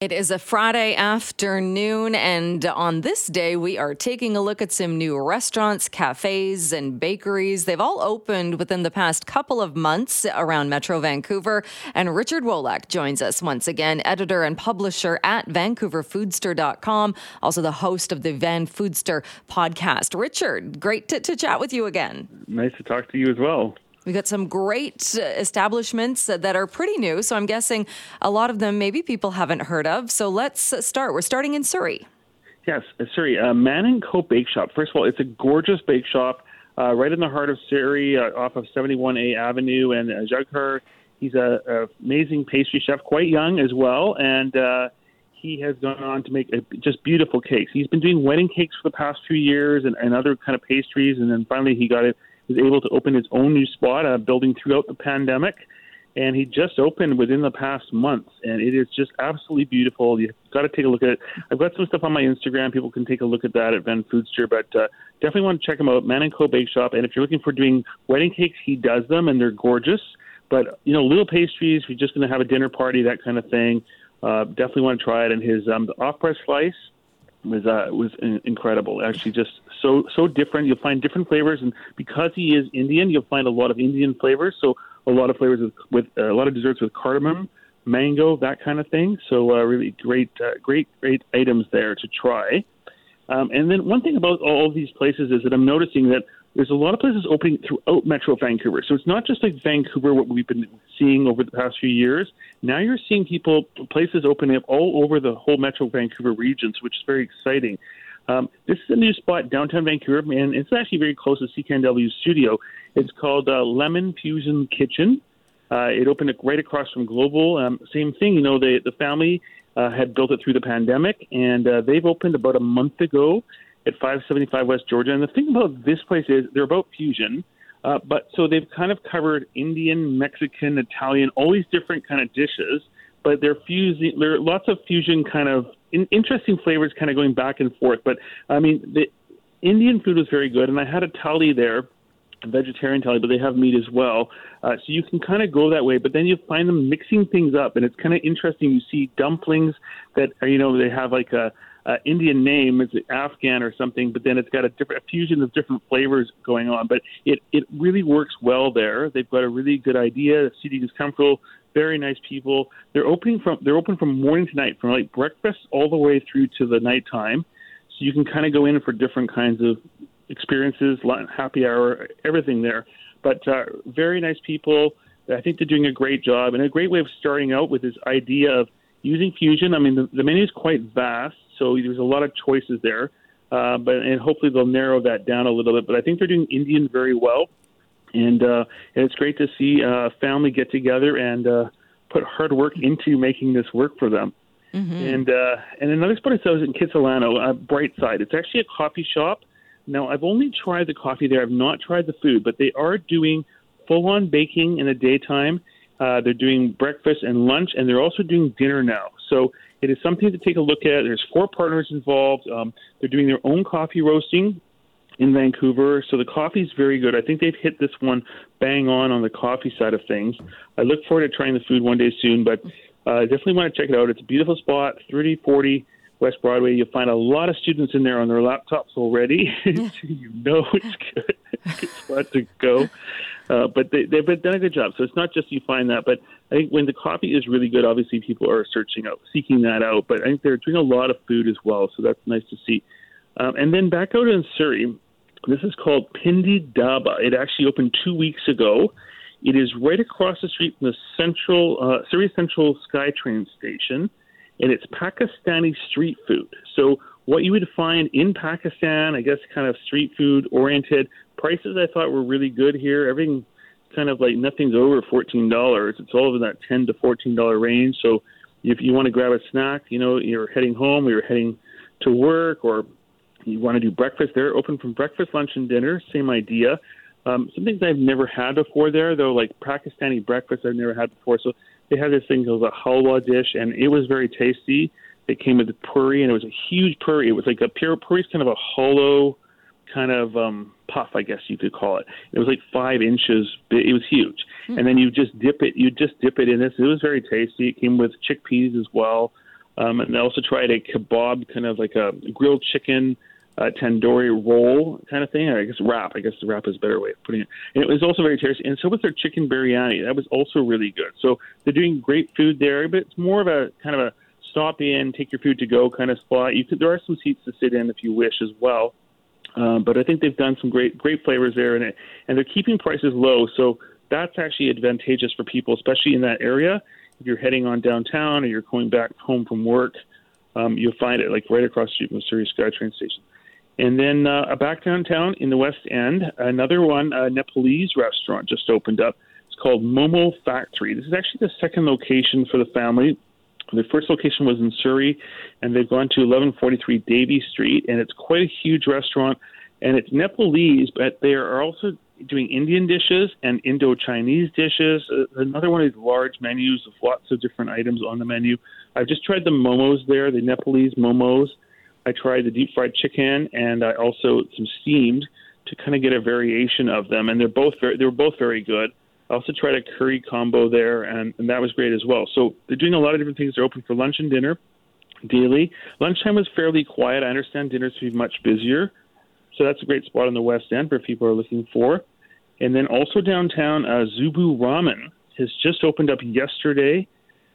It is a Friday afternoon, and on this day, we are taking a look at some new restaurants, cafes, and bakeries. They've all opened within the past couple of months around Metro Vancouver. And Richard Wolak joins us once again, editor and publisher at VancouverFoodster.com, also the host of the Van Foodster podcast. Richard, great to, to chat with you again. Nice to talk to you as well. We've got some great uh, establishments that are pretty new. So I'm guessing a lot of them maybe people haven't heard of. So let's uh, start. We're starting in Surrey. Yes, uh, Surrey. Uh, Man and Co. Bake Shop. First of all, it's a gorgeous bake shop uh, right in the heart of Surrey, uh, off of 71A Avenue. And uh, Jagher, he's an amazing pastry chef, quite young as well. And he has gone on to make a, just beautiful cakes. He's been doing wedding cakes for the past few years and, and other kind of pastries. And then finally, he got it was able to open his own new spot, uh, building throughout the pandemic. And he just opened within the past month, and it is just absolutely beautiful. You've got to take a look at it. I've got some stuff on my Instagram. People can take a look at that at Van Foodster, but uh, definitely want to check him out, Man and Co. Bake Shop. And if you're looking for doing wedding cakes, he does them, and they're gorgeous. But you know, little pastries, if you're just going to have a dinner party, that kind of thing, uh, definitely want to try it. And his um, off-press slice was uh, was incredible. Actually, just so so different. You'll find different flavors, and because he is Indian, you'll find a lot of Indian flavors. So a lot of flavors with, with uh, a lot of desserts with cardamom, mango, that kind of thing. So uh, really great, uh, great, great items there to try. Um, and then one thing about all these places is that I'm noticing that there's a lot of places opening throughout Metro Vancouver. So it's not just like Vancouver, what we've been seeing over the past few years. Now you're seeing people, places opening up all over the whole Metro Vancouver regions, which is very exciting. Um, this is a new spot downtown Vancouver, and it's actually very close to CKNW's studio. It's called uh, Lemon Fusion Kitchen. Uh, it opened right across from Global. Um, same thing, you know, the the family uh, had built it through the pandemic, and uh, they've opened about a month ago at 575 West Georgia. And the thing about this place is they're about fusion. Uh, but so they've kind of covered Indian, Mexican, Italian, all these different kind of dishes. But they're fusing. There are lots of fusion kind of in, interesting flavors, kind of going back and forth. But I mean, the Indian food was very good, and I had a thali there, vegetarian thali, but they have meat as well. Uh, so you can kind of go that way. But then you find them mixing things up, and it's kind of interesting. You see dumplings that are, you know they have like a uh, Indian name, it's Afghan or something, but then it's got a different a fusion of different flavors going on. But it it really works well there. They've got a really good idea. The seating is comfortable. Very nice people. They're opening from they're open from morning to night, from like breakfast all the way through to the nighttime. So you can kind of go in for different kinds of experiences, happy hour, everything there. But uh, very nice people. I think they're doing a great job and a great way of starting out with this idea of using Fusion. I mean, the, the menu is quite vast, so there's a lot of choices there. Uh, but and hopefully they'll narrow that down a little bit. But I think they're doing Indian very well, and, uh, and it's great to see a uh, family get together and uh, put hard work into making this work for them. Mm-hmm. And uh, and another spot I saw was in Kitsilano, uh, Brightside. It's actually a coffee shop. Now I've only tried the coffee there. I've not tried the food, but they are doing full-on baking in the daytime. Uh, they're doing breakfast and lunch, and they're also doing dinner now. So it is something to take a look at. There's four partners involved. Um, they're doing their own coffee roasting in Vancouver, so the coffee is very good. I think they've hit this one bang on on the coffee side of things. I look forward to trying the food one day soon, but uh, definitely want to check it out. It's a beautiful spot, 3040 West Broadway. You'll find a lot of students in there on their laptops already. you know it's good. it's fun to go. Uh, but they, they've done a good job. So it's not just you find that, but I think when the coffee is really good, obviously people are searching out, seeking that out. But I think they're doing a lot of food as well, so that's nice to see. Um, and then back out in Surrey, this is called Pindi Dhaba. It actually opened two weeks ago. It is right across the street from the Central uh, Surrey Central SkyTrain station, and it's Pakistani street food. So what you would find in Pakistan, I guess, kind of street food oriented. Prices I thought were really good here. Everything kind of like nothing's over fourteen dollars. It's all in that ten to fourteen dollar range. So if you want to grab a snack, you know, you're heading home, or you're heading to work, or you want to do breakfast, they're open from breakfast, lunch, and dinner. Same idea. Um, some things I've never had before there, though, like Pakistani breakfast, I've never had before. So they had this thing called a halwa dish, and it was very tasty. It came with puri, and it was a huge puri. It was like a puri is kind of a hollow kind of um, puff, I guess you could call it. It was like five inches. It was huge, mm-hmm. and then you just dip it. You just dip it in this. It was very tasty. It came with chickpeas as well. Um, and they also tried a kebab, kind of like a grilled chicken uh, tandoori roll kind of thing. I guess wrap. I guess the wrap is a better way of putting it. And it was also very tasty. And so was their chicken biryani. That was also really good. So they're doing great food there, but it's more of a kind of a stop in, take your food to go kind of spot. You could there are some seats to sit in if you wish as well. Um, but I think they've done some great great flavors there, and it, and they're keeping prices low. So that's actually advantageous for people, especially in that area. If you're heading on downtown or you're going back home from work, um, you'll find it like right across the street from the Surrey SkyTrain station. And then uh, back downtown in the West End, another one, a Nepalese restaurant just opened up. It's called Momo Factory. This is actually the second location for the family. The first location was in Surrey, and they've gone to 1143 Davie Street, and it's quite a huge restaurant. And it's Nepalese, but they are also doing Indian dishes and Indo Chinese dishes. Uh, another one of these large menus with lots of different items on the menu. I've just tried the momos there, the Nepalese momos. I tried the deep fried chicken, and I also some steamed to kind of get a variation of them, and they're both very, they were both very good. I also tried a curry combo there, and, and that was great as well. So they're doing a lot of different things. They're open for lunch and dinner daily. Lunchtime was fairly quiet. I understand dinner's to be much busier, so that's a great spot on the West End for people are looking for. And then also downtown, uh, Zubu Ramen has just opened up yesterday.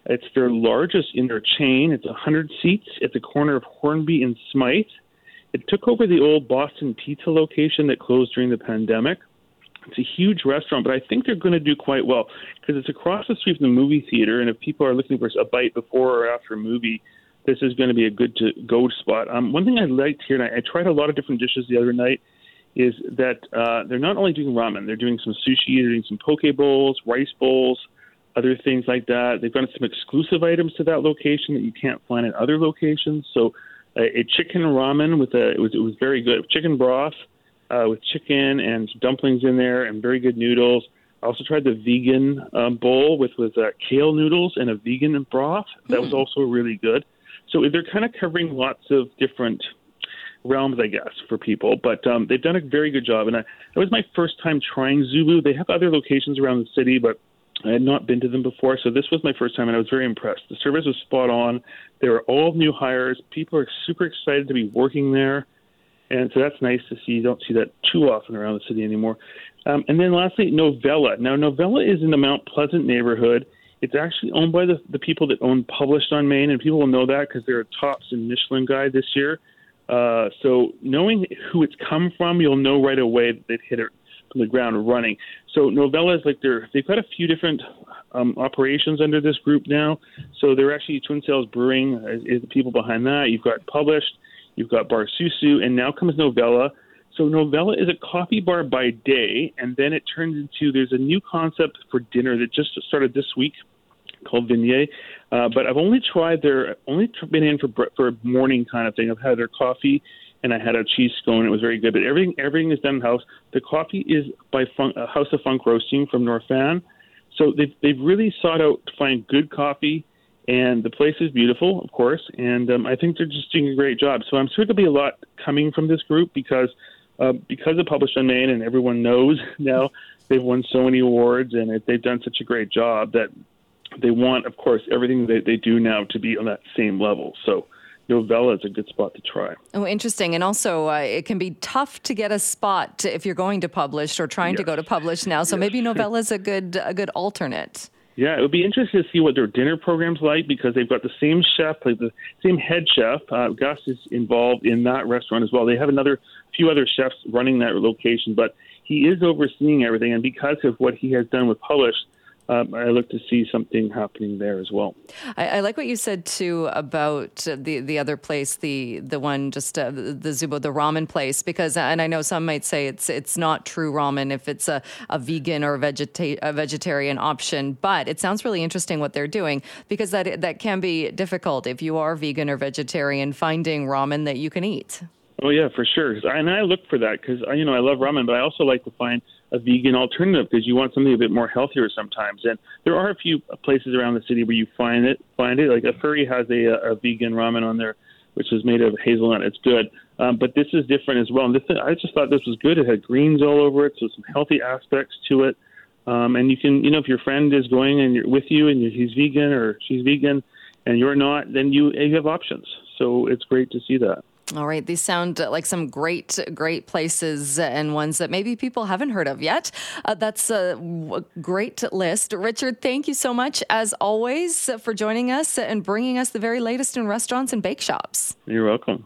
It's their largest in their chain. It's 100 seats at the corner of Hornby and Smithe. It took over the old Boston Pizza location that closed during the pandemic. It's a huge restaurant, but I think they're going to do quite well because it's across the street from the movie theater. And if people are looking for a bite before or after a movie, this is going to be a good to go spot. Um, one thing I liked here, and I, I tried a lot of different dishes the other night, is that uh, they're not only doing ramen, they're doing some sushi, they're doing some poke bowls, rice bowls, other things like that. They've got some exclusive items to that location that you can't find at other locations. So uh, a chicken ramen with a it was it was very good chicken broth uh, with chicken and dumplings in there and very good noodles. I also tried the vegan um, bowl with with uh, kale noodles and a vegan broth. That was hmm. also really good. So they're kind of covering lots of different realms, I guess, for people. But um, they've done a very good job. And I, it was my first time trying Zubu. They have other locations around the city, but I had not been to them before, so this was my first time, and I was very impressed. The service was spot on. They were all new hires. People are super excited to be working there, and so that's nice to see. You don't see that too often around the city anymore. Um, and then lastly, Novella. Now, Novella is in the Mount Pleasant neighborhood. It's actually owned by the, the people that own Published on Main, and people will know that because they're a tops in Michelin guide this year. Uh, so knowing who it's come from, you'll know right away that they've hit it from the ground running. So Novella is like they're they've got a few different um, operations under this group now. So they're actually Twin Sails Brewing is, is the people behind that. You've got Published, you've got Bar Susu, and now comes Novella. So Novella is a coffee bar by day, and then it turns into there's a new concept for dinner that just started this week called Vignette. Uh, but I've only tried their only been in for for a morning kind of thing. I've had their coffee and I had a cheese scone. It was very good. But everything everything is done in house. The coffee is by Fun, uh, House of Funk Roasting from North Van. So they've they've really sought out to find good coffee, and the place is beautiful, of course. And um, I think they're just doing a great job. So I'm sure there'll be a lot coming from this group because uh, because of Published on Main and everyone knows now they've won so many awards and it, they've done such a great job that they want, of course, everything that they do now to be on that same level. So Novella is a good spot to try. Oh, interesting. And also, uh, it can be tough to get a spot if you're going to publish or trying yes. to go to publish now. So yes. maybe Novella is a good a good alternate. Yeah, it would be interesting to see what their dinner program's like because they've got the same chef, like the same head chef. Uh, Gus is involved in that restaurant as well. They have another few other chefs running that location, but he is overseeing everything. And because of what he has done with Publish, um, I look to see something happening there as well. I, I, like what you said too about the the other place, the the one just uh, the, the Zubu, the ramen place, because and I know some might say it's it's not true ramen if it's a, a vegan or a, vegeta- a vegetarian option, but it sounds really interesting what they're doing because that that can be difficult if you are vegan or vegetarian finding ramen that you can eat. Oh yeah, for sure. And I look for that because you know I love ramen, but I also like to find a vegan alternative because you want something a bit more healthier sometimes. And there are a few places around the city where you find it. Find it like Afuri has a, a vegan ramen on there, which is made of hazelnut. It's good, um, but this is different as well. And this I just thought this was good. It had greens all over it, so some healthy aspects to it. Um, and you can, you know, if your friend is going and you're with you and he's vegan or she's vegan, and you're not, then you you have options. So it's great to see that. All right. These sound like some great, great places and ones that maybe people haven't heard of yet. Uh, that's a great list. Richard, thank you so much, as always, for joining us and bringing us the very latest in restaurants and bake shops. You're welcome.